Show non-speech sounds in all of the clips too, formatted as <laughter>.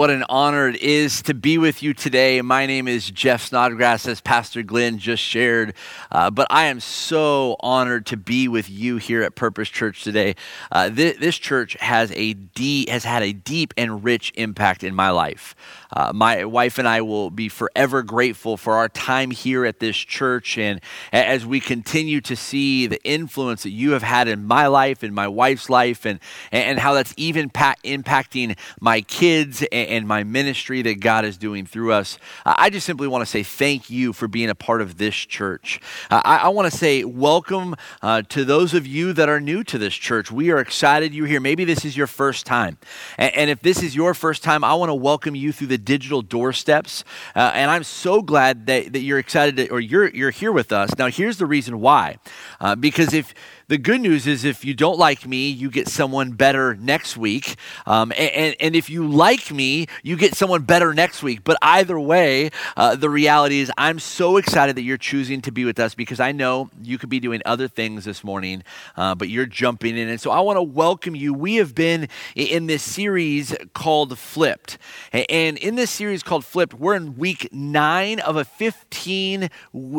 What an honor it is to be with you today. My name is Jeff Snodgrass, as Pastor Glenn just shared. Uh, but I am so honored to be with you here at Purpose Church today. Uh, th- this church has a deep, has had a deep and rich impact in my life. Uh, my wife and I will be forever grateful for our time here at this church, and as we continue to see the influence that you have had in my life, and my wife's life, and and how that's even pa- impacting my kids and my ministry that God is doing through us. I just simply want to say thank you for being a part of this church. I, I want to say welcome uh, to those of you that are new to this church. We are excited you're here. Maybe this is your first time. And, and if this is your first time, I want to welcome you through the digital doorsteps. Uh, and I'm so glad that, that you're excited to, or you're, you're here with us. Now, here's the reason why. Uh, because if the good news is if you don't like me, you get someone better next week. Um, and, and, and, if you like me, you get someone better next week. But either way, uh, the reality is I'm so excited that you're choosing to be with us because I know you could be doing other things this morning, uh, but you're jumping in. And so I want to welcome you. We have been in this series called Flipped. And in this series called Flipped, we're in week nine of a 15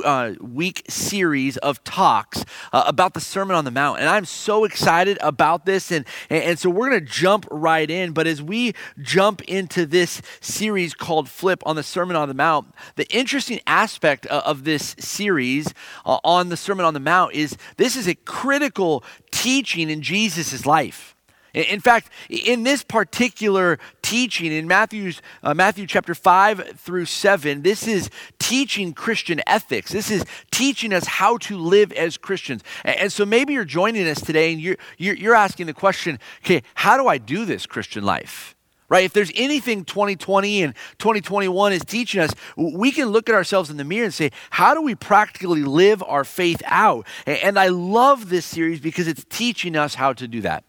uh, week series of talks uh, about the Sermon on on the Mount. And I'm so excited about this. And, and, and so we're going to jump right in. But as we jump into this series called Flip on the Sermon on the Mount, the interesting aspect of this series uh, on the Sermon on the Mount is this is a critical teaching in Jesus' life. In fact, in this particular teaching in Matthew's, uh, Matthew chapter 5 through 7, this is teaching Christian ethics. This is teaching us how to live as Christians. And, so maybe you're joining us today and you're, you're asking the question okay, how do I do this Christian life? right? If there's anything 2020 and 2021 is teaching us, we can look at ourselves in the mirror and say, how do we practically live our faith out? And I love this series because it's teaching us how to do that.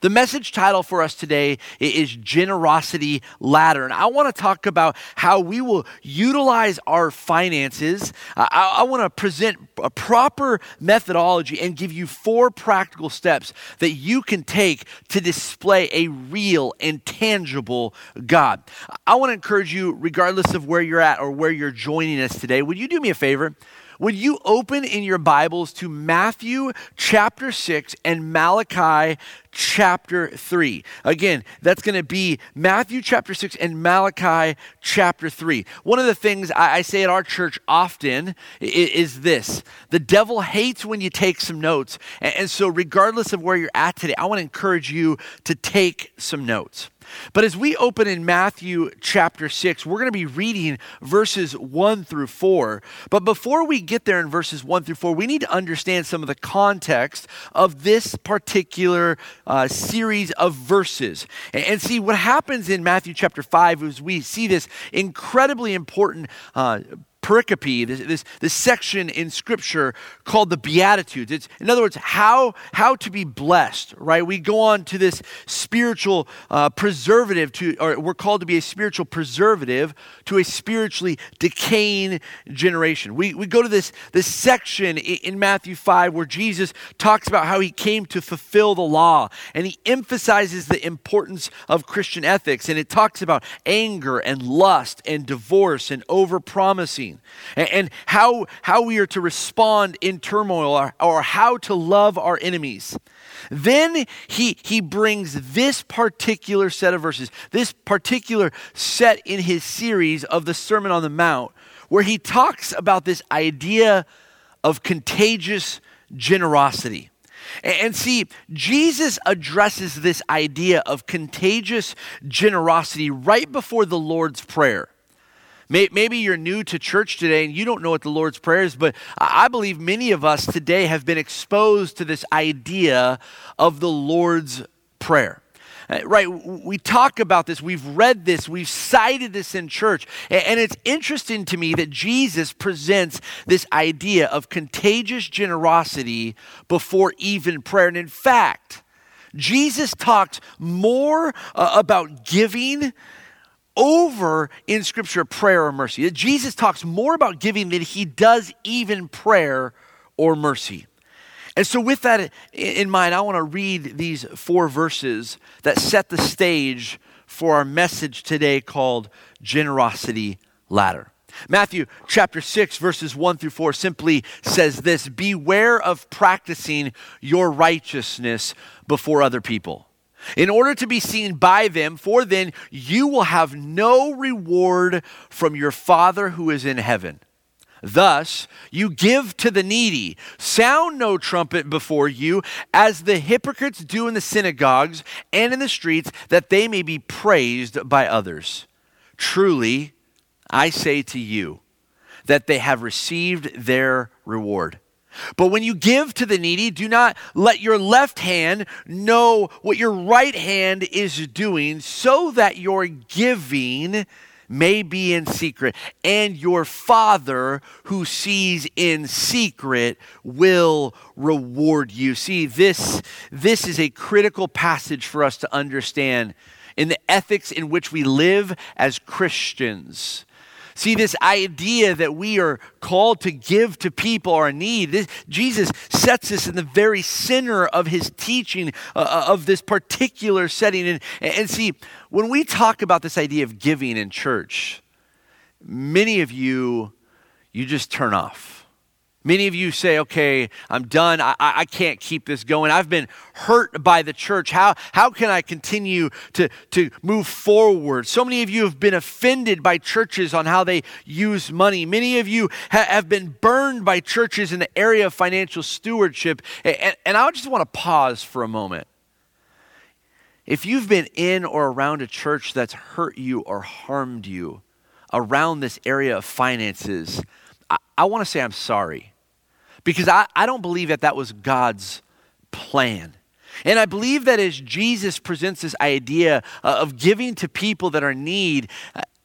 The message title for us today is Generosity Ladder. And I want to talk about how we will utilize our finances. I, I want to present a proper methodology and give you four practical steps that you can take to display a real and tangible God. I want to encourage you, regardless of where you're at or where you're joining us today, would you do me a favor? Would you open in your Bibles to Matthew chapter 6 and Malachi chapter 3? Again, that's going to be Matthew chapter 6 and Malachi chapter 3. One of the things I, I say at our church often is, is, this the devil hates when you take some notes. And, and so, regardless of where you're at today, I want to encourage you to take some notes. But as we open in Matthew chapter 6, we're going to be reading verses 1 through 4. But before we get there in verses 1 through 4, we need to understand some of the context of this particular uh, series of verses. And, and, see what happens in Matthew chapter 5 is we see this incredibly important uh, pericope, this, this, this, section in Scripture called the Beatitudes. It's, in other words, how, how to be blessed, right? We go on to this spiritual uh, preservative, to, or we're called to be a spiritual preservative to a spiritually decaying generation. We, we go to this, this section in, in Matthew 5 where Jesus talks about how he came to fulfill the law, and he emphasizes the importance of Christian ethics, and it talks about anger and lust and divorce and overpromising and, and how, how we are to respond in turmoil or, or how to love our enemies. Then he, he brings this particular set of verses, this particular set in his series of the Sermon on the Mount, where he talks about this idea of contagious generosity. And see, Jesus addresses this idea of contagious generosity right before the Lord's Prayer. Maybe you're new to church today and you don't know what the Lord's Prayer is, but I believe many of us today have been exposed to this idea of the Lord's Prayer. Uh, right, we talk about this, we've read this, we've cited this in church, and it's interesting to me that Jesus presents this idea of contagious generosity before even prayer. And in fact, Jesus talked more uh, about giving over in Scripture prayer or mercy. Jesus talks more about giving than he does even prayer or mercy. And so, with that in mind, I want to read these four verses that set the stage for our message today called Generosity Ladder. Matthew chapter 6, verses 1 through 4 simply says this Beware of practicing your righteousness before other people, in order to be seen by them, for then you will have no reward from your Father who is in heaven. Thus, you give to the needy. Sound no trumpet before you, as the hypocrites do in the synagogues and in the streets, that they may be praised by others. Truly, I say to you that they have received their reward. But when you give to the needy, do not let your left hand know what your right hand is doing, so that your giving may be in secret, and your Father who sees in secret will reward you. See, this, this is a critical passage for us to understand in the ethics in which we live as Christians. See, this idea that we are called to give to people our need, this, Jesus sets us in the very center of his teaching uh, uh, of this particular setting. And, and see, when we talk about this idea of giving in church, many of you, you just turn off Many of you say, okay, I'm done. I, I can't keep this going. I've been hurt by the church. How, how can I continue to, to move forward? So many of you have been offended by churches on how they use money. Many of you ha- have been burned by churches in the area of financial stewardship. And, and I just want to pause for a moment. If you've been in or around a church that's hurt you or harmed you around this area of finances, I, I want to say I'm sorry because I, I don't believe that that was God's plan. And I believe that as Jesus presents this idea uh, of giving to people that are in need,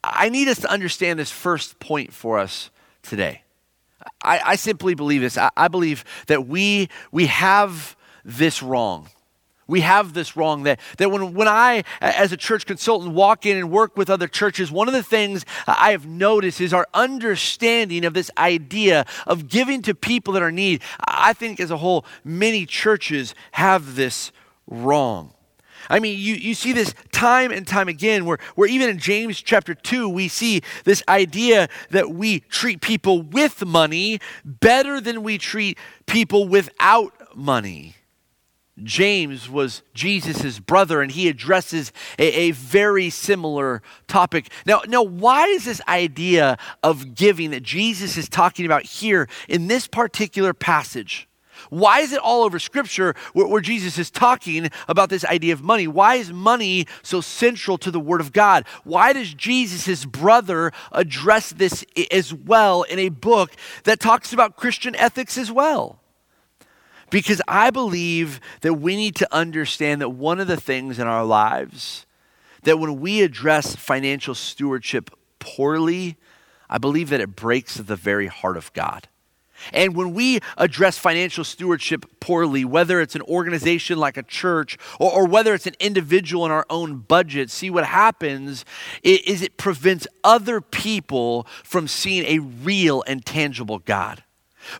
I need us to understand this first point for us today. I, I simply believe this. I, I believe that we, we have this wrong we have this wrong that, that when, when I, as a church consultant, walk in and work with other churches, one of the things I have noticed is our understanding of this idea of giving to people that are in need. I think as a whole, many churches have this wrong. I mean, you, you see this time and time again, where, where even in James chapter 2, we see this idea that we treat people with money better than we treat people without money. James was Jesus' brother, and he addresses a, a, very similar topic. Now, now, why is this idea of giving that Jesus is talking about here in this particular passage? Why is it all over Scripture where, where Jesus is talking about this idea of money? Why is money so central to the Word of God? Why does Jesus' brother address this as well in a book that talks about Christian ethics as well? Because I believe that we need to understand that one of the things in our lives that when we address financial stewardship poorly, I believe that it breaks at the very heart of God. And when we address financial stewardship poorly, whether it's an organization like a church or, or, whether it's an individual in our own budget, see what happens is it prevents other people from seeing a real and tangible God.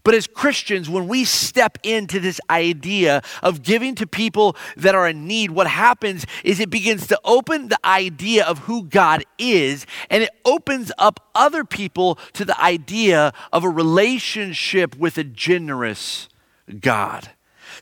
But as Christians, when we step into this idea of giving to people that are in need, what happens is it begins to open the idea of who God is, and it opens up other people to the idea of a relationship with a generous God.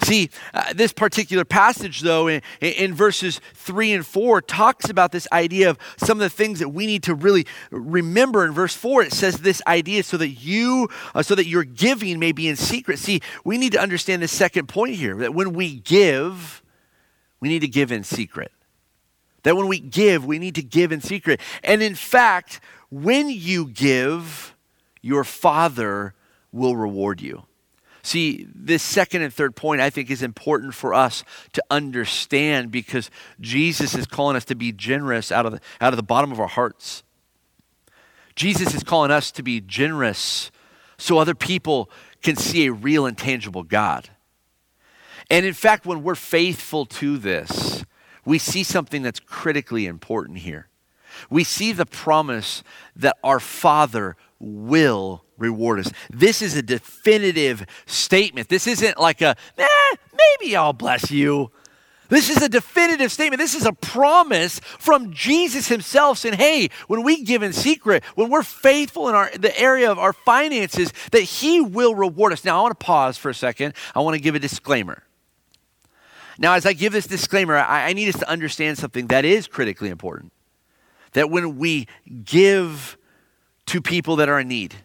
See, uh, this particular passage, though, in, in, verses 3 and 4, talks about this idea of some of the things that we need to really remember. In verse 4, it says this idea so that you, uh, so that your giving may be in secret. See, we need to understand this second point here that when we give, we need to give in secret. That when we give, we need to give in secret. And in fact, when you give, your Father will reward you. See, this second and third point I think is important for us to understand because Jesus is calling us to be generous out of the, out of the bottom of our hearts. Jesus is calling us to be generous so other people can see a real and tangible God. And in fact, when we're faithful to this, we see something that's critically important here. We see the promise that our Father will reward us. This is a definitive statement. This isn't like a, eh, maybe I'll bless you. This is a definitive statement. This is a promise from Jesus himself saying, hey, when we give in secret, when we're faithful in our, the area of our finances, that he will reward us. Now, I want to pause for a second. I want to give a disclaimer. Now, as I give this disclaimer, I, I need us to understand something that is critically important. That when we give to people that are in need,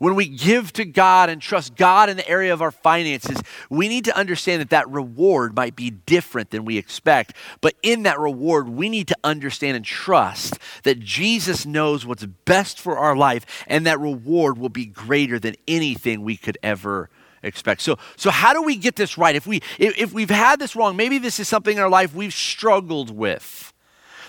when we give to God and trust God in the area of our finances, we need to understand that that reward might be different than we expect. But in that reward, we need to understand and trust that Jesus knows what's best for our life, and that reward will be greater than anything we could ever expect. So, so how do we get this right? If we if, if we've had this wrong, maybe this is something in our life we've struggled with.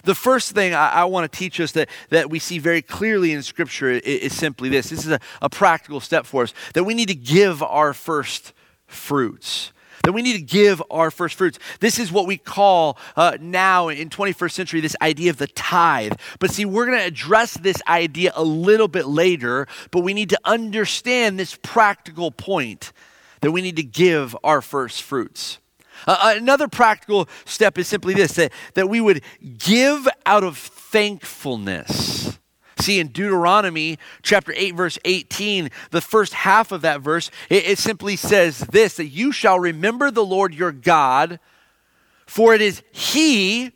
The first thing I, I want to teach us that, that we see very clearly in Scripture is, is simply this this is a, a practical step for us that we need to give our first fruits that we need to give our first fruits. This is what we call uh, now in 21st century this idea of the tithe. But see, we're going to address this idea a little bit later, but we need to understand this practical point that we need to give our first fruits. Uh, another practical step is simply this that, that we would give out of thankfulness. See, in Deuteronomy chapter 8, verse 18, the first half of that verse, it, it simply says this that you shall remember the Lord your God, for it is He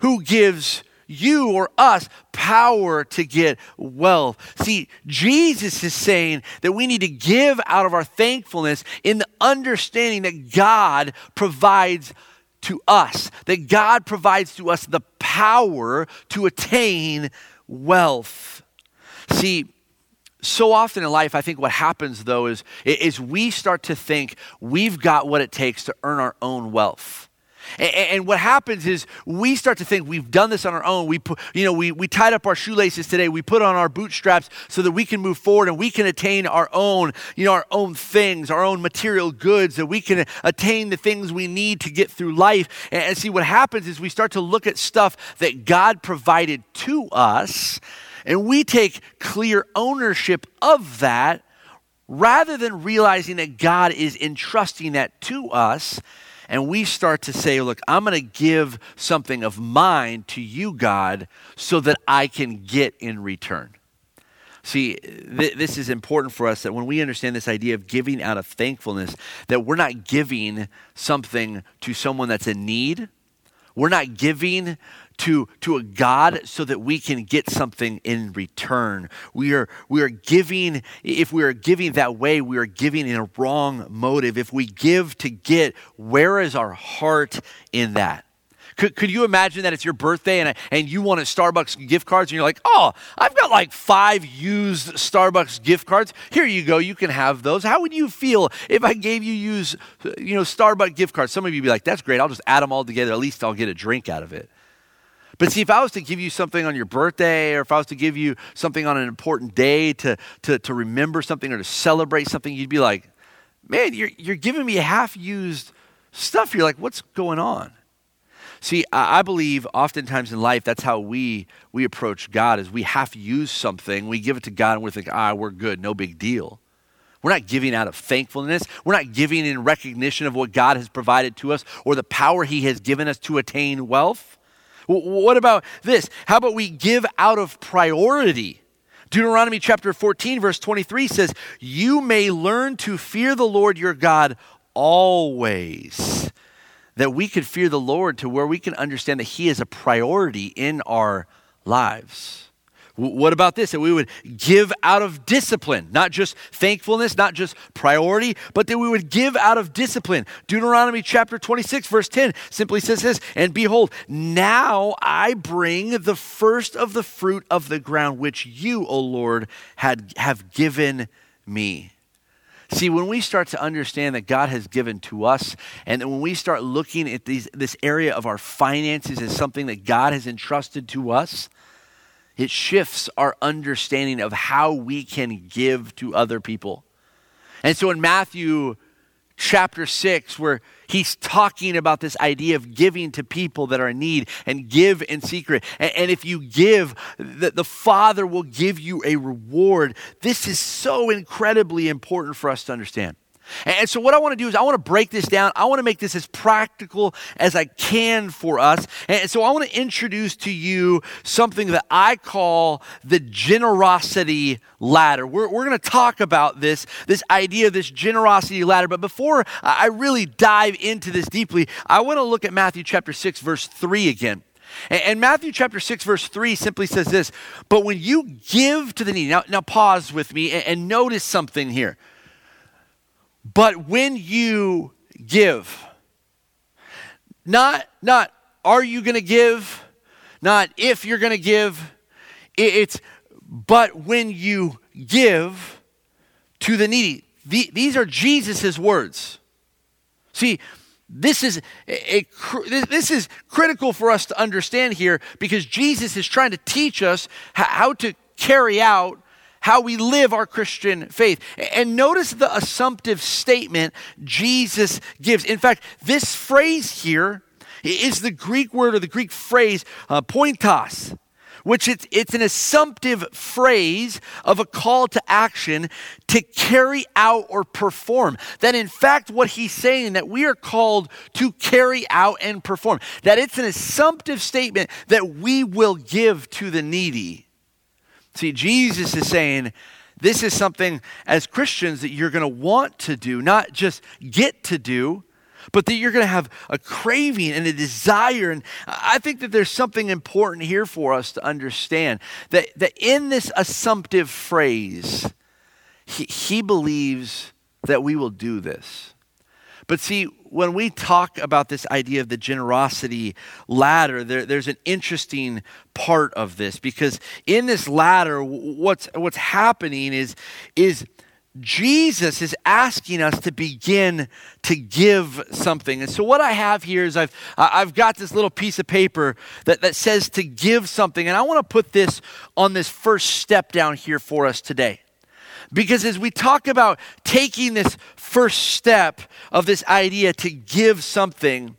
who gives you or us power to get wealth. See, Jesus is saying that we need to give out of our thankfulness in the understanding that God provides to us, that God provides to us the power to attain wealth. See, so often in life, I think what happens though is, is we start to think we've got what it takes to earn our own wealth. And, and, what happens is we start to think we've done this on our own. We put, you know, we, we tied up our shoelaces today. We put on our bootstraps so that we can move forward and we can attain our own, you know, our own things, our own material goods, that we can attain the things we need to get through life. And, and see, what happens is we start to look at stuff that God provided to us, and we take clear ownership of that rather than realizing that God is entrusting that to us and we start to say, Look, I'm going to give something of mine to you, God, so that I can get in return. See, th- this is important for us that when we understand this idea of giving out of thankfulness, that we're not giving something to someone that's in need. We're not giving to, to a God so that we can get something in return. We are, we are giving, if we are giving that way, we are giving in a wrong motive. If we give to get, where is our heart in that? Could, could you imagine that it's your birthday and, and you want a Starbucks gift cards and you're like, oh, I've got like five used Starbucks gift cards. Here you go. You can have those. How would you feel if I gave you use, you know, Starbucks gift cards? Some of you be like, that's great. I'll just add them all together. At least I'll get a drink out of it. But see, if I was to give you something on your birthday, or if I was to give you something on an important day to, to, to remember something or to celebrate something, you'd be like, man, you're, you're giving me half used stuff. You're like, what's going on? See, I, believe oftentimes in life that's how we we approach God is we half use something, we give it to God, and we think, ah, we're good, no big deal. We're not giving out of thankfulness. We're not giving in recognition of what God has provided to us or the power He has given us to attain wealth. What about this? How about we give out of priority? Deuteronomy chapter 14, verse 23 says, You may learn to fear the Lord your God always. That we could fear the Lord to where we can understand that He is a priority in our lives. What about this? That we would give out of discipline, not just thankfulness, not just priority, but that we would give out of discipline. Deuteronomy chapter 26, verse 10 simply says this And behold, now I bring the first of the fruit of the ground, which you, O Lord, had, have given me. See, when we start to understand that God has given to us, and when we start looking at these, this area of our finances as something that God has entrusted to us, it shifts our understanding of how we can give to other people. And so in Matthew chapter 6, where he's talking about this idea of giving to people that are in need and give in secret. And, and if you give, the, the Father will give you a reward. This is so incredibly important for us to understand. And so, what I want to do is, I want to break this down. I want to make this as practical as I can for us. And so, I want to introduce to you something that I call the generosity ladder. We're, we're going to talk about this, this idea of this generosity ladder. But before I really dive into this deeply, I want to look at Matthew chapter 6, verse 3 again. And, Matthew chapter 6, verse 3 simply says this But when you give to the needy, now, now pause with me and, and notice something here. But when you give, not, not are you going to give, not if you're going to give, it's but when you give to the needy. The, these are Jesus' words. See, this is a, a, this is critical for us to understand here because Jesus is trying to teach us how to carry out how we live our Christian faith. And notice the assumptive statement Jesus gives. In fact, this phrase here is the Greek word or the Greek phrase uh, pointos which it's, it's an assumptive phrase of a call to action to carry out or perform. That in fact, what he's saying that we are called to carry out and perform. That it's an assumptive statement that we will give to the needy. See, Jesus is saying, this is something as Christians that you're going to want to do, not just get to do, but that you're going to have a craving and a desire. And I think that there's something important here for us to understand that, that in this assumptive phrase, he, he believes that we will do this. But see, when we talk about this idea of the generosity ladder, there, there's an interesting part of this because in this ladder, what's, what's happening is, is Jesus is asking us to begin to give something. And so, what I have here is I've, I've got this little piece of paper that, that says to give something. And I want to put this on this first step down here for us today. Because as we talk about taking this first step of this idea to give something,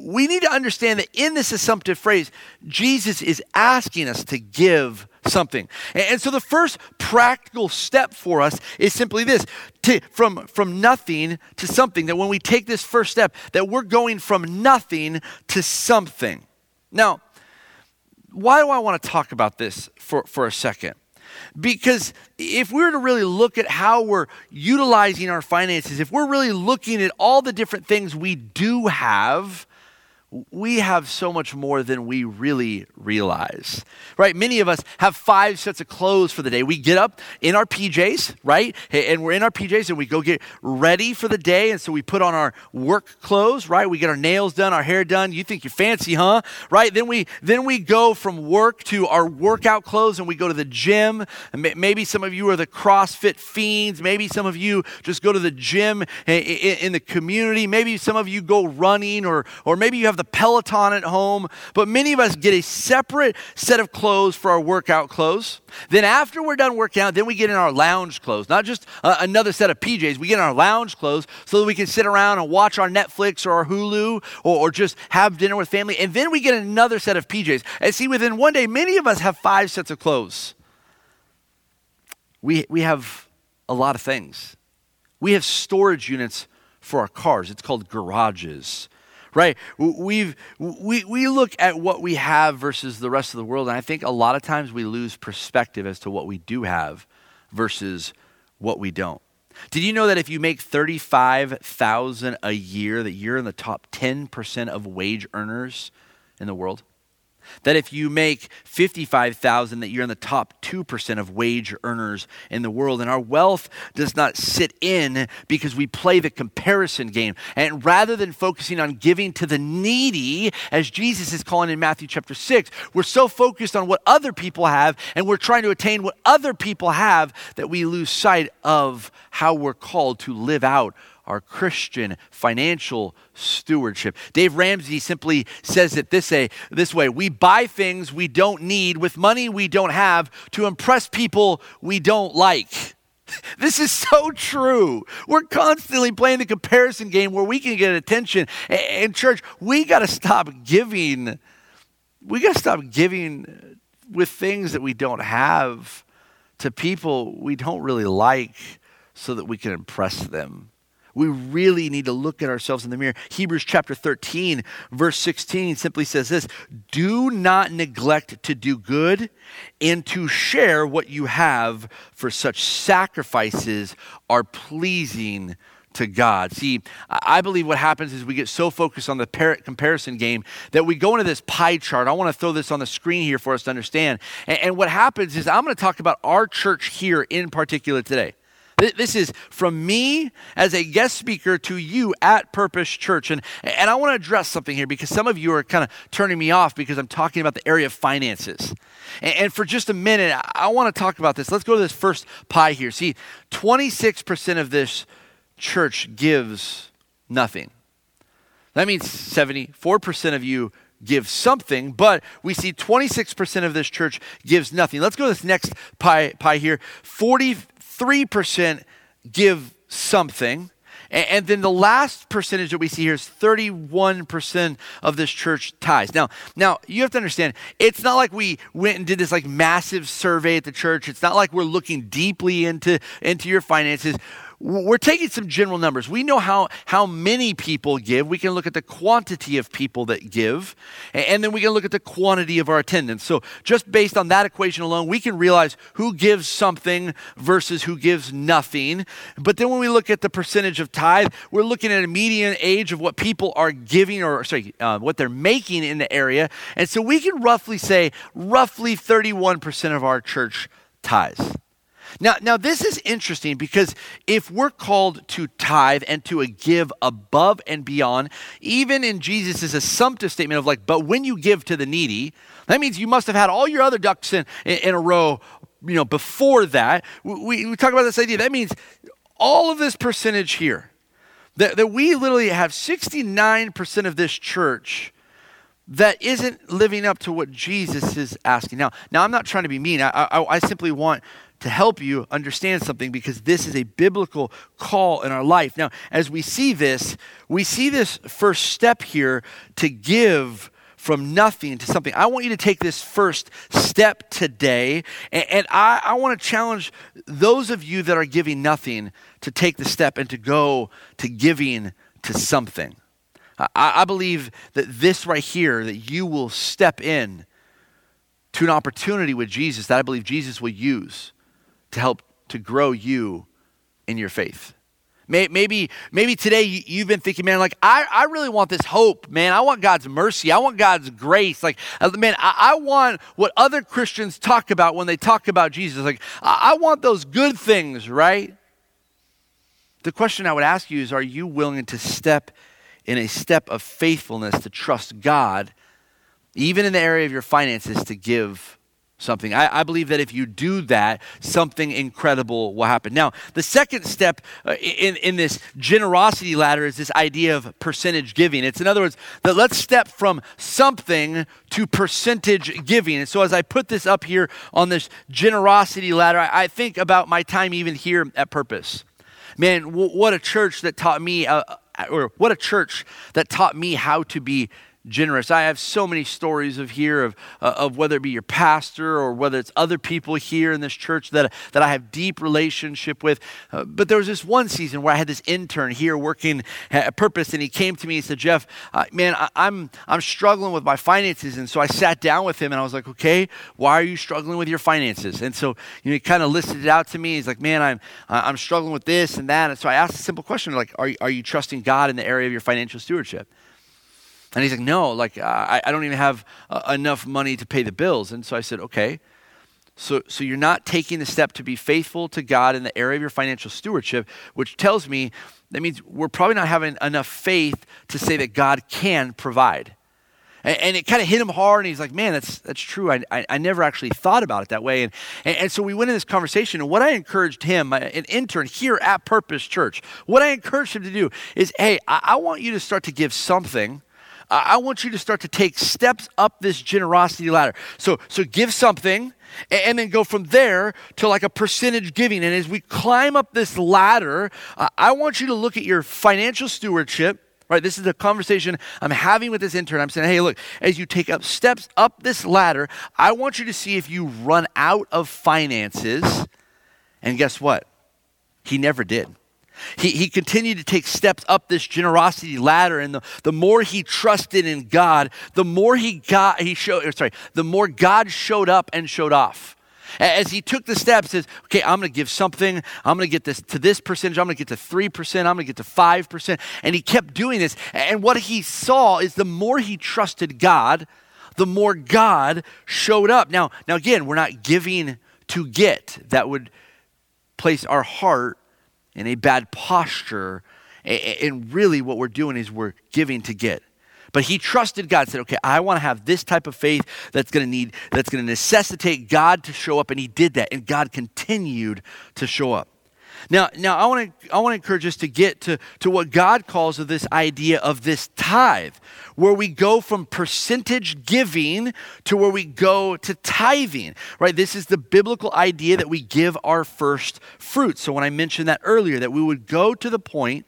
we need to understand that in this assumptive phrase, Jesus is asking us to give something. And so the first practical step for us is simply this to, from, from nothing to something. That when we take this first step, that we're going from nothing to something. Now, why do I want to talk about this for, for a second? Because if we were to really look at how we're utilizing our finances, if we're really looking at all the different things we do have, we have so much more than we really realize, right? Many of us have five sets of clothes for the day. We get up in our PJs, right? And we're in our PJs and we go get ready for the day. And so we put on our work clothes, right? We get our nails done, our hair done. You think you're fancy, huh? Right? Then we, then we go from work to our workout clothes and we go to the gym. Maybe some of you are the CrossFit fiends. Maybe some of you just go to the gym eh, eh, in the community. Maybe some of you go running or, or maybe you have the Peloton at home, but many of us get a separate set of clothes for our workout clothes. Then, after we're done working out, then we get in our lounge clothes, not just uh, another set of PJs. We get in our lounge clothes so that we can sit around and watch our Netflix or our Hulu or, or just have dinner with family. And then we get another set of PJs. And see, within one day, many of us have five sets of clothes. We, we have a lot of things. We have storage units for our cars. It's called garages right? We've, we, we look at what we have versus the rest of the world, and I think a lot of times we lose perspective as to what we do have versus what we don't. Did you know that if you make 35,000 a year that you're in the top 10% of wage earners in the world? That if you make 55,000 that you're in the top 2% of wage earners in the world. And our wealth does not sit in because we play the comparison game. And rather than focusing on giving to the needy as Jesus is calling in Matthew chapter 6 we're so focused on what other people have and we're trying to attain what other people have that we lose sight of how we're called to live out our Christian financial stewardship. Dave Ramsey simply says it this way, this way We buy things we don't need with money we don't have to impress people we don't like. <laughs> This is so true. We're constantly playing the comparison game where we can get attention. In church, we got to stop giving. We got to stop giving with things that we don't have to people we don't really like so that we can impress them We really need to look at ourselves in the mirror. Hebrews chapter 13, verse 16 simply says this Do not neglect to do good and to share what you have, for such sacrifices are pleasing to God. See, I believe what happens is we get so focused on the comparison game that we go into this pie chart. I want to throw this on the screen here for us to understand. And, what happens is I'm going to talk about our church here in particular today. This is from me as a guest speaker to you at Purpose Church. And, and I want to address something here because some of you are kind of turning me off because I'm talking about the area of finances. And, and for just a minute, I, I want to talk about this. Let's go to this first pie here. See, 26% of this church gives nothing. That means 74% of you give something, but we see 26% of this church gives nothing. Let's go to this next pie, pie here. 40, 3% give something. And, then the last percentage that we see here is 31% of this church ties. Now, now you have to understand, it's not like we went and did this like massive survey at the church. It's not like we're looking deeply into, into your finances we're taking some general numbers. We know how, how many people give. We can look at the quantity of people that give, and then we can look at the quantity of our attendance. So, just based on that equation alone, we can realize who gives something versus who gives nothing. But then when we look at the percentage of tithe, we're looking at a median age of what people are giving, or sorry, uh, what they're making in the area. And so we can roughly say roughly 31% of our church tithes. Now, now this is interesting because if we're called to tithe and to give above and beyond, even in Jesus' assumptive statement of like, but when you give to the needy, that means you must have had all your other ducks in, in, in a row, you know, before that. We, we talk about this idea. That means all of this percentage here, that, that we literally have 69% of this church that isn't living up to what Jesus is asking. Now, now I'm not trying to be mean. I, I, I simply want to help you understand something because this is a biblical call in our life. Now, as we see this, we see this first step here to give from nothing to something. I want you to take this first step today, and, and I, I want to challenge those of you that are giving nothing to take the step and to go to giving to something. I, I believe that this right here, that you will step in to an opportunity with Jesus that I believe Jesus will use to help to grow you in your faith. Maybe, maybe today you've been thinking, man, like, I, I really want this hope, man. I want God's mercy. I want God's grace. Like, uh, man, I, I want what other Christians talk about when they talk about Jesus. Like, I, I want those good things, right? The question I would ask you is Are you willing to step in a step of faithfulness to trust God, even in the area of your finances, to give something. I, I, believe that if you do that, something incredible will happen. Now, the second step uh, in, in this generosity ladder is this idea of percentage giving. It's, in other words, that let's step from something to percentage giving. And so, as I put this up here on this generosity ladder, I, I think about my time even here at Purpose. Man, w- what a church that taught me, uh, or what a church that taught me how to be generous. I have so many stories of here of, uh, of whether it be your pastor or whether it's other people here in this church that, that I have deep relationship with. Uh, but there was this one season where I had this intern here working at Purpose, and he came to me and said, Jeff, uh, man, I, I'm, I'm struggling with my finances. And so I sat down with him and I was like, okay, why are you struggling with your finances? And so you know, he kind of listed it out to me. He's like, man, I'm, I'm struggling with this and that. And so I asked a simple question like, are, are you trusting God in the area of your financial stewardship? And he's like, no, like I, I don't even have uh, enough money to pay the bills. And so I said, okay. So, so you're not taking the step to be faithful to God in the area of your financial stewardship, which tells me that means we're probably not having enough faith to say that God can provide. And, and it kind of hit him hard, and he's like, man, that's, that's true. I, I, I never actually thought about it that way. And, and, and, so we went in this conversation, and what I encouraged him, uh, an intern here at Purpose Church, what I encouraged him to do is, hey, I, I want you to start to give something I want you to start to take steps up this generosity ladder. So, so give something and then go from there to like a percentage giving. And as we climb up this ladder, uh, I want you to look at your financial stewardship. Right, this is a conversation I'm having with this intern. I'm saying, hey, look, as you take up steps up this ladder, I want you to see if you run out of finances. And guess what? He never did. He, he continued to take steps up this generosity ladder, and the, the more he trusted in God, the more he got, he showed, sorry, the more God showed up and showed off. As he took the steps, says, okay, I'm going to give something. I'm going to get this to this percentage. I'm going to get to 3%. I'm going to get to 5%. And he kept doing this. And what he saw is the more he trusted God, the more God showed up. Now, now again, we're not giving to get. That would place our heart in a bad posture. And really, what we're doing is we're giving to get. But he trusted God, said, okay, I want to have this type of faith that's going to need, that's going to necessitate God to show up. And he did that. And God continued to show up. Now, now I want to I want to encourage us to get to, to what God calls of this idea of this tithe, where we go from percentage giving to where we go to tithing. Right? This is the biblical idea that we give our first fruits. So when I mentioned that earlier, that we would go to the point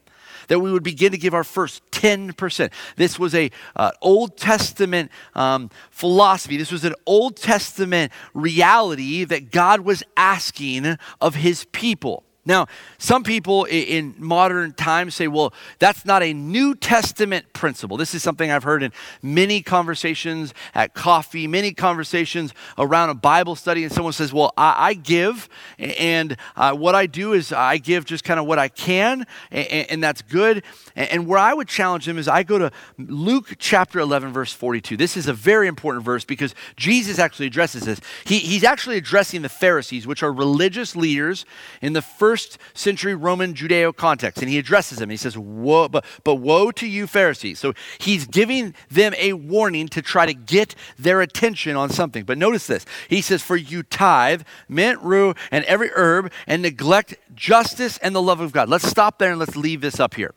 that we would begin to give our first 10%. This was a uh, Old Testament um, philosophy. This was an Old Testament reality that God was asking of his people. Now, some people in modern times say, well, that's not a New Testament principle. This is something I've heard in many conversations at coffee, many conversations around a Bible study, and someone says, well, I, I give, and uh, what I do is I give just kind of what I can, and, and that's good. And, and, where I would challenge them is I go to Luke chapter 11, verse 42. This is a very important verse because Jesus actually addresses this. He, he's actually addressing the Pharisees, which are religious leaders in the first first century Roman Judeo context, and he addresses them. He says, woe, but, but woe to you, Pharisees. So he's giving them a warning to try to get their attention on something. But notice this. He says, For you tithe, mint, rue, and every herb, and neglect justice and the love of God. Let's stop there and let's leave this up here.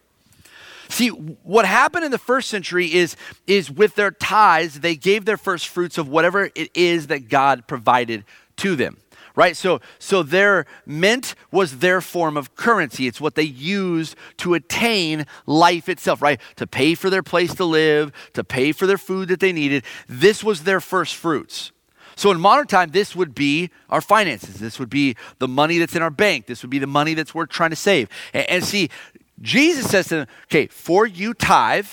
See, what happened in the first century is, is with their tithes, they gave their first fruits of whatever it is that God provided to them right? So, so their mint was their form of currency. It's what they used to attain life itself, right? To pay for their place to live, to pay for their food that they needed. This was their first fruits. So in modern time, this would be our finances. This would be the money that's in our bank. This would be the money that's worth trying to save. And, and see, Jesus says to them, okay, for you tithe.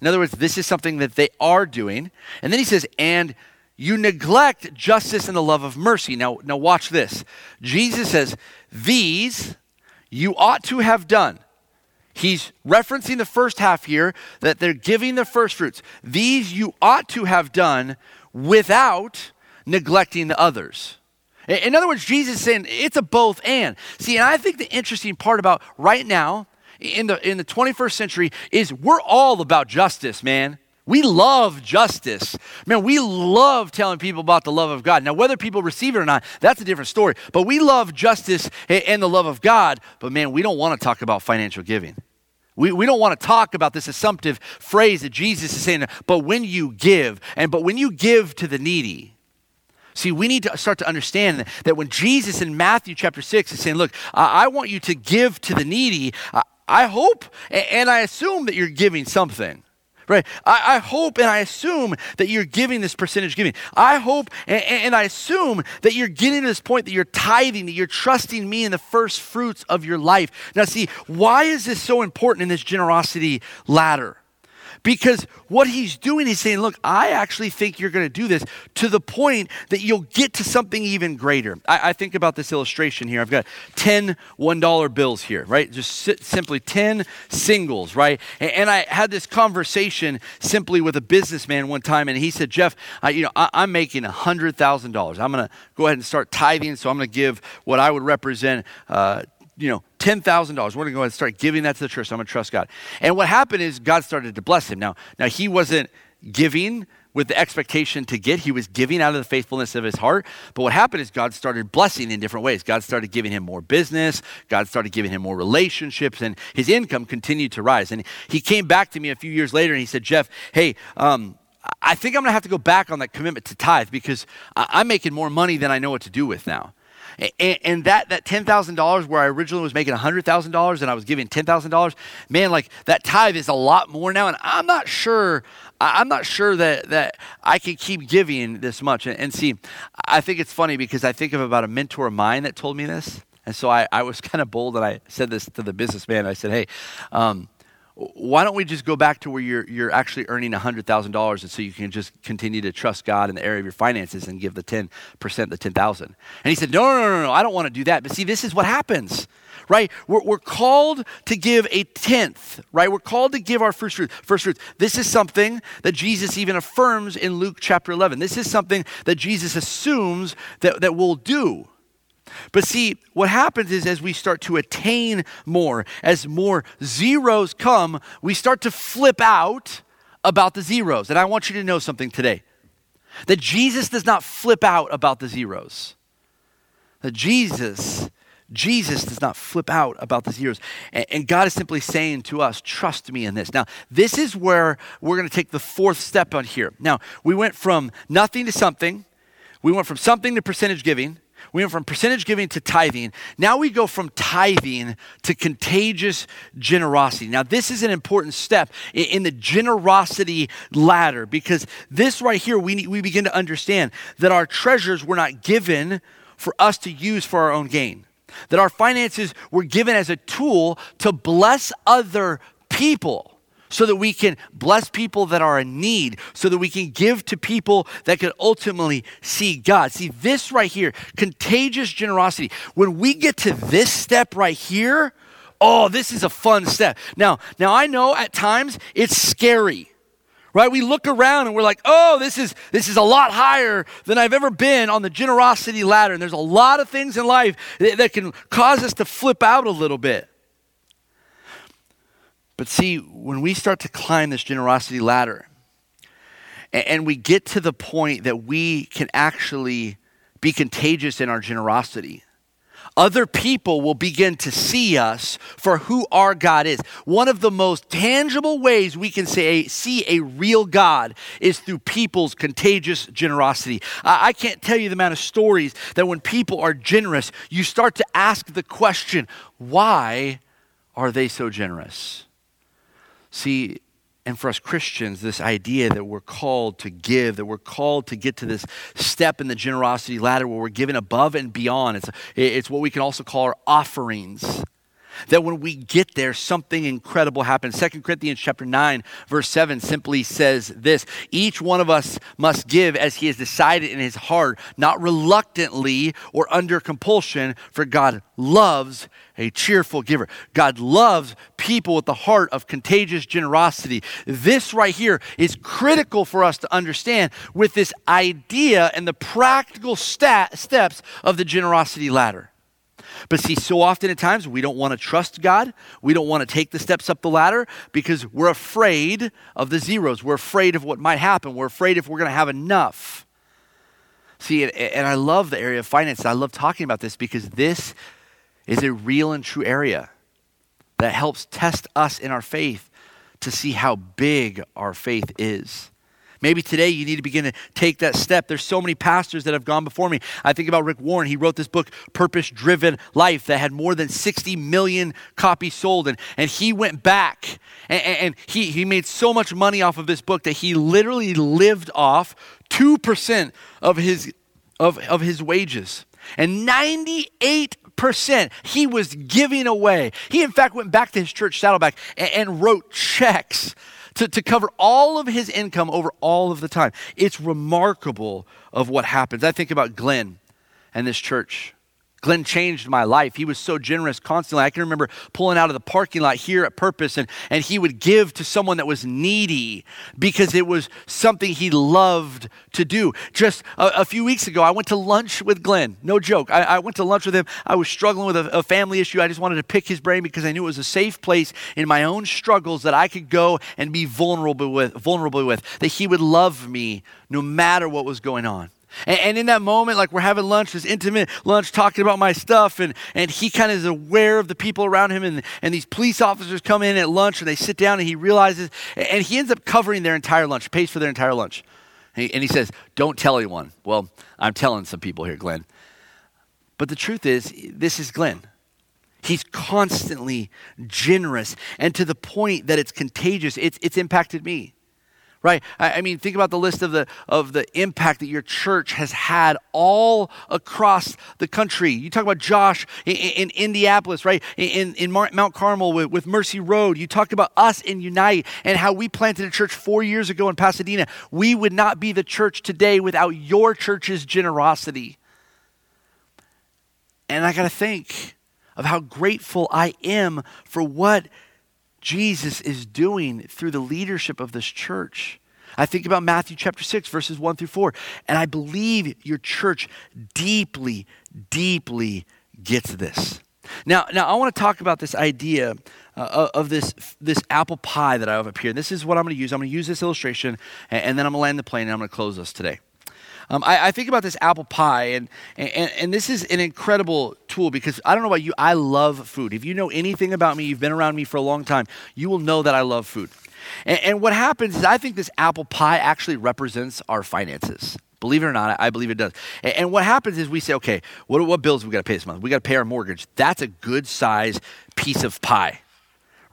In other words, this is something that they are doing. And then he says, and you neglect justice and the love of mercy. Now, now watch this. Jesus says, These you ought to have done. He's referencing the first half here that they're giving the first fruits. These you ought to have done without neglecting the others. In other words, Jesus is saying it's a both and. See, and I think the interesting part about right now in the in the 21st century is we're all about justice, man. We love justice. Man, we love telling people about the love of God. Now, whether people receive it or not, that's a different story. But we love justice and the love of God. But man, we don't want to talk about financial giving. We, we don't want to talk about this assumptive phrase that Jesus is saying, but when you give, and but when you give to the needy, See, we need to start to understand that when Jesus in Matthew chapter 6 is saying, Look, I want you to give to the needy, I hope and I assume that you're giving something. Right? I, I, hope and I assume that you're giving this percentage giving. I hope and, and, I assume that you're getting to this point that you're tithing, that you're trusting me in the first fruits of your life. Now, see, why is this so important in this generosity ladder? Because what he's doing, he's saying, Look, I actually think you're going to do this to the point that you'll get to something even greater. I, I think about this illustration here. I've got 10 $1 bills here, right? Just simply 10 singles, right? And, and, I had this conversation simply with a businessman one time, and he said, Jeff, I, you know, I, am making $100,000. I'm going to go ahead and start tithing, so I'm going to give what I would represent. Uh, you know, $10,000. We're going to go ahead and start giving that to the church. So I'm going to trust God. And what happened is God started to bless him. Now, now he wasn't giving with the expectation to get. He was giving out of the faithfulness of his heart. But what happened is God started blessing in different ways. God started giving him more business. God started giving him more relationships, and his income continued to rise. And he came back to me a few years later and he said, Jeff, hey, um, I think I'm going to have to go back on that commitment to tithe because I'm making more money than I know what to do with now. And, and that, that $10,000 where I originally was making $100,000 and I was giving $10,000, man, like that tithe is a lot more now. And I'm not sure, I'm not sure that, that I can keep giving this much. And, and see, I think it's funny because I think of about a mentor of mine that told me this. And so I, I was <laughs> kind of bold and I said this to the businessman. I said, hey, um, why don't we just go back to where you're, you're actually earning $100,000 and so you can just continue to trust God in the area of your finances and give the 10%, the 10,000. And he said, no, no, no, no, no, I don't want to do that. But see, this is what happens, right? We're, we're called to give a tenth, right? We're called to give our first fruit. First fruit. This is something that Jesus even affirms in Luke chapter 11. This is something that Jesus assumes that, that we'll do. But see, what happens is as we start to attain more, as more zeros come, we start to flip out about the zeros. And I want you to know something today that Jesus does not flip out about the zeros. That Jesus, Jesus does not flip out about the zeros. And, and God is simply saying to us, trust me in this. Now, this is where we're going to take the fourth step on here. Now, we went from nothing to something, we went from something to percentage giving. We went from percentage giving to tithing. Now we go from tithing to contagious generosity. Now, this is an important step in the generosity ladder because this right here, we, we begin to understand that our treasures were not given for us to use for our own gain, that our finances were given as a tool to bless other people so that we can bless people that are in need, so that we can give to people that can ultimately see God. See, this right here, contagious generosity, when we get to this step right here, oh, this is a fun step. Now, now I know at times it's scary right we look around and we're like oh this is this is a lot higher than i've ever been on the generosity ladder and there's a lot of things in life that, that can cause us to flip out a little bit but see, when we start to climb this generosity ladder, and, we get to the point that we can actually be contagious in our generosity, other people will begin to see us for who our God is. One of the most tangible ways we can say, see a real God is through people's contagious generosity. I can't tell you the amount of stories that when people are generous, you start to ask the question, why are they so generous? See, and for us Christians, this idea that we're called to give, that we're called to get to this step in the generosity ladder where we're given above and beyond. It's, it's what we can also call our offerings. That when we get there, something incredible happens. Second Corinthians chapter 9, verse 7 simply says this Each one of us must give as he has decided in his heart, not reluctantly or under compulsion, for God loves a cheerful giver. God loves people with the heart of contagious generosity. This right here is critical for us to understand with this idea and the practical stat- steps of the generosity ladder. But see, so often at times we don't want to trust God. We don't want to take the steps up the ladder because we're afraid of the zeros. We're afraid of what might happen. We're afraid if we're going to have enough. See, and I love the area of finance. I love talking about this because this is a real and true area that helps test us in our faith to see how big our faith is. Maybe today you need to begin to take that step. There's so many pastors that have gone before me. I think about Rick Warren. He wrote this book, Purpose Driven Life, that had more than 60 million copies sold. And, and he went back and, and he, he made so much money off of this book that he literally lived off 2% of his, of, of his wages. And 98% he was giving away. He, in fact, went back to his church, Saddleback, and, and wrote checks to, to cover all of his income over all of the time. It's remarkable of what happens. I think about Glenn and this church. Glenn changed my life. He was so generous constantly. I can remember pulling out of the parking lot here at Purpose, and, and he would give to someone that was needy because it was something he loved to do. Just a, a few weeks ago, I went to lunch with Glenn. No joke. I, I went to lunch with him. I was struggling with a, a family issue. I just wanted to pick his brain because I knew it was a safe place in my own struggles that I could go and be vulnerable with, vulnerable with, that he would love me no matter what was going on. And, and, in that moment, like we're having lunch, this intimate lunch, talking about my stuff, and, and he kind of is aware of the people around him, and, and these police officers come in at lunch, and they sit down, and he realizes, and he ends up covering their entire lunch, pays for their entire lunch. And he, and he says, Don't tell anyone. Well, I'm telling some people here, Glenn. But the truth is, this is Glenn. He's constantly generous, and to the point that it's contagious, it's, it's impacted me right? I, I, mean, think about the list of the of the impact that your church has had all across the country. You talk about Josh in, in Indianapolis, right? In, in Mount Carmel with, with Mercy Road. You talk about us in Unite and how we planted a church four years ago in Pasadena. We would not be the church today without your church's generosity. And I got to think of how grateful I am for what Jesus is doing through the leadership of this church. I think about Matthew chapter 6, verses 1 through 4, and I believe your church deeply, deeply gets this. Now, now I want to talk about this idea uh, of this, this apple pie that I have up here. This is what I'm going to use. I'm going to use this illustration, and, and then I'm going to land the plane, and I'm going to close us today. Um, I, I, think about this apple pie, and, and, and this is an incredible tool because I don't know about you, I love food. If you know anything about me, you've been around me for a long time, you will know that I love food. And, and what happens is I think this apple pie actually represents our finances. Believe it or not, I believe it does. And, and what happens is we say, okay, what, what bills we got to pay this month? We got to pay our mortgage. That's a good size piece of pie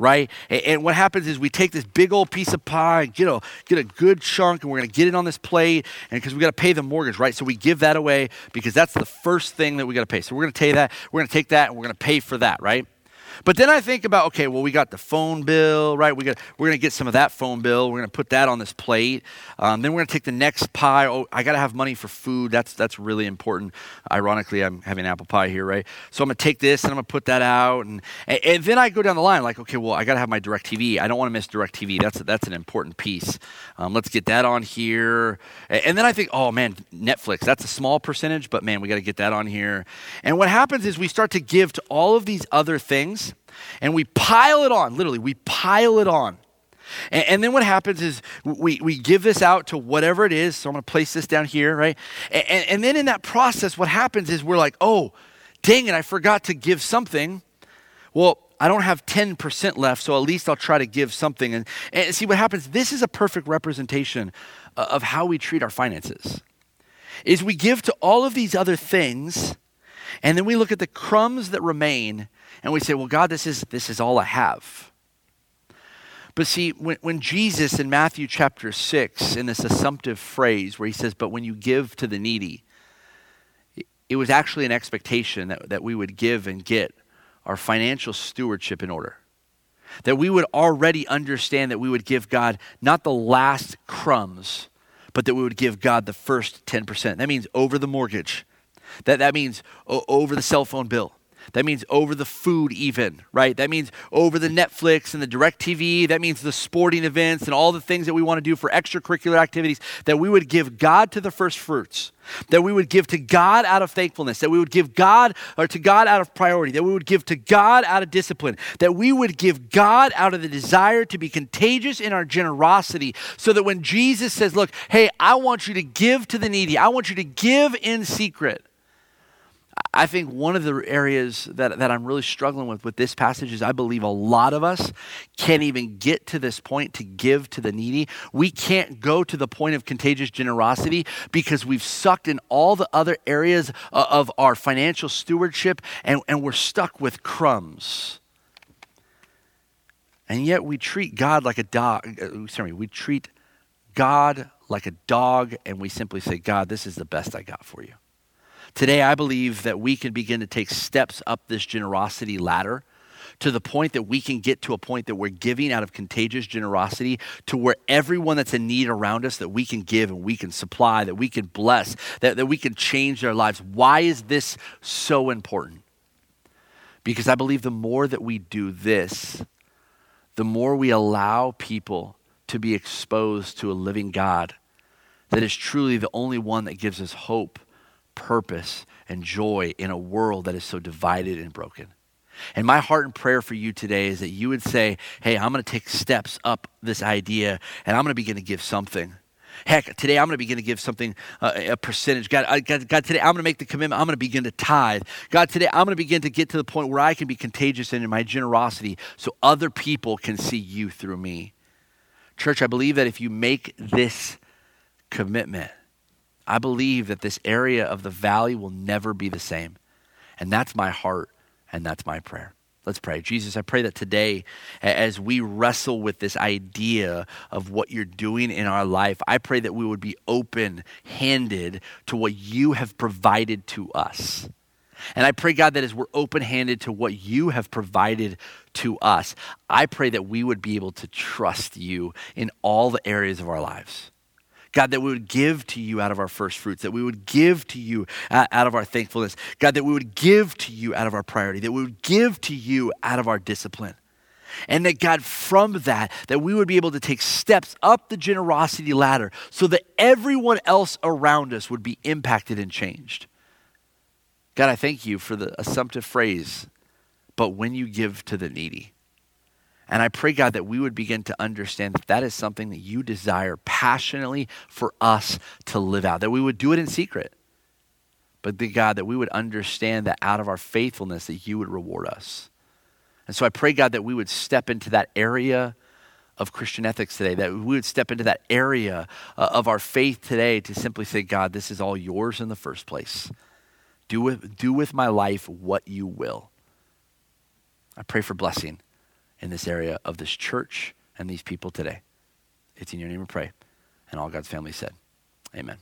right? And, and, what happens is we take this big old piece of pie, and get a, get a good chunk, and we're going to get it on this plate, and because we got to pay the mortgage, right? So we give that away because that's the first thing that we got to pay. So we're going to take that, we're going to take that, and we're going to pay for that, right? But then I think about, okay, well, we got the phone bill, right? We got, we're going to get some of that phone bill. We're going to put that on this plate. Um, then we're going to take the next pie. Oh, I got to have money for food. That's, that's really important. Ironically, I'm having apple pie here, right? So I'm going to take this and I'm going to put that out. And, and, and, then I go down the line like, okay, well, I got to have my DirecTV. I don't want to miss DirecTV. That's, that's an important piece. Um, let's get that on here. And, and then I think, oh, man, Netflix. That's a small percentage, but man, we got to get that on here. And what happens is we start to give to all of these other things and we pile it on, literally, we pile it on. And, and, then what happens is we, we give this out to whatever it is. So I'm going to place this down here, right? And, and, then in that process, what happens is we're like, oh, dang it, I forgot to give something. Well, I don't have 10% left, so at least I'll try to give something. And, and see what happens, this is a perfect representation of how we treat our finances. Is we give to all of these other things, and then we look at the crumbs that remain and we say, well, God, this is, this is all I have. But see, when, when Jesus in Matthew chapter 6, in this assumptive phrase where he says, but when you give to the needy, it was actually an expectation that, that we would give and get our financial stewardship in order. That we would already understand that we would give God not the last crumbs, but that we would give God the first 10%. That means over the mortgage. That, that means over the cell phone bill. That means over the food, even, right? That means over the Netflix and the DirecTV. That means the sporting events and all the things that we want to do for extracurricular activities. That we would give God to the first fruits. That we would give to God out of thankfulness. That we would give God or to God out of priority. That we would give to God out of discipline. That we would give God out of the desire to be contagious in our generosity. So that when Jesus says, Look, hey, I want you to give to the needy, I want you to give in secret I think one of the areas that, that I'm really struggling with with this passage is I believe a lot of us can't even get to this point to give to the needy. We can't go to the point of contagious generosity because we've sucked in all the other areas of our financial stewardship and, and we're stuck with crumbs. And yet we treat God like a dog. Uh, sorry, we treat God like a dog and we simply say, God, this is the best I got for you. Today, I believe that we can begin to take steps up this generosity ladder to the point that we can get to a point that we're giving out of contagious generosity to where everyone that's in need around us that we can give and we can supply that we can bless that, that we can change their lives. Why is this so important? Because i believe the more that we do this the more we allow people to be exposed to a living god that is truly the only one that gives us hope purpose and joy in a world that is so divided and broken. And my heart and prayer for you today is that you would say, Hey, I'm going to take steps up this idea and I'm going to begin to give something. Heck, today I'm going to begin to give something, uh, a percentage. God, I, God, God, today I'm going to make the commitment. I'm going to begin to tithe. God, today I'm going to begin to get to the point where I can be contagious in my generosity so other people can see you through me. Church, I believe that if you make this commitment, I believe that this area of the valley will never be the same. And that's my heart and that's my prayer. Let's pray. Jesus, I pray that today, as we wrestle with this idea of what you're doing in our life, I pray that we would be open handed to what you have provided to us. And I pray, God, that as we're open handed to what you have provided to us, I pray that we would be able to trust you in all the areas of our lives. God, that we would give to you out of our first fruits, that we would give to you uh, out of our thankfulness. God, that we would give to you out of our priority, that we would give to you out of our discipline. And that God, from that, that we would be able to take steps up the generosity ladder so that everyone else around us would be impacted and changed. God, I thank you for the assumptive phrase, but when you give to the needy. And I pray, God, that we would begin to understand that that is something that you desire passionately for us to live out, that we would do it in secret. But the God, that we would understand that out of our faithfulness, that you would reward us. And so I pray, God, that we would step into that area of Christian ethics today, that we would step into that area uh, of our faith today to simply say, God, this is all yours in the first place. Do with, do with my life what you will. I pray for blessing in this area of this church and these people today. It's in your name we pray. And all God's family said, Amen.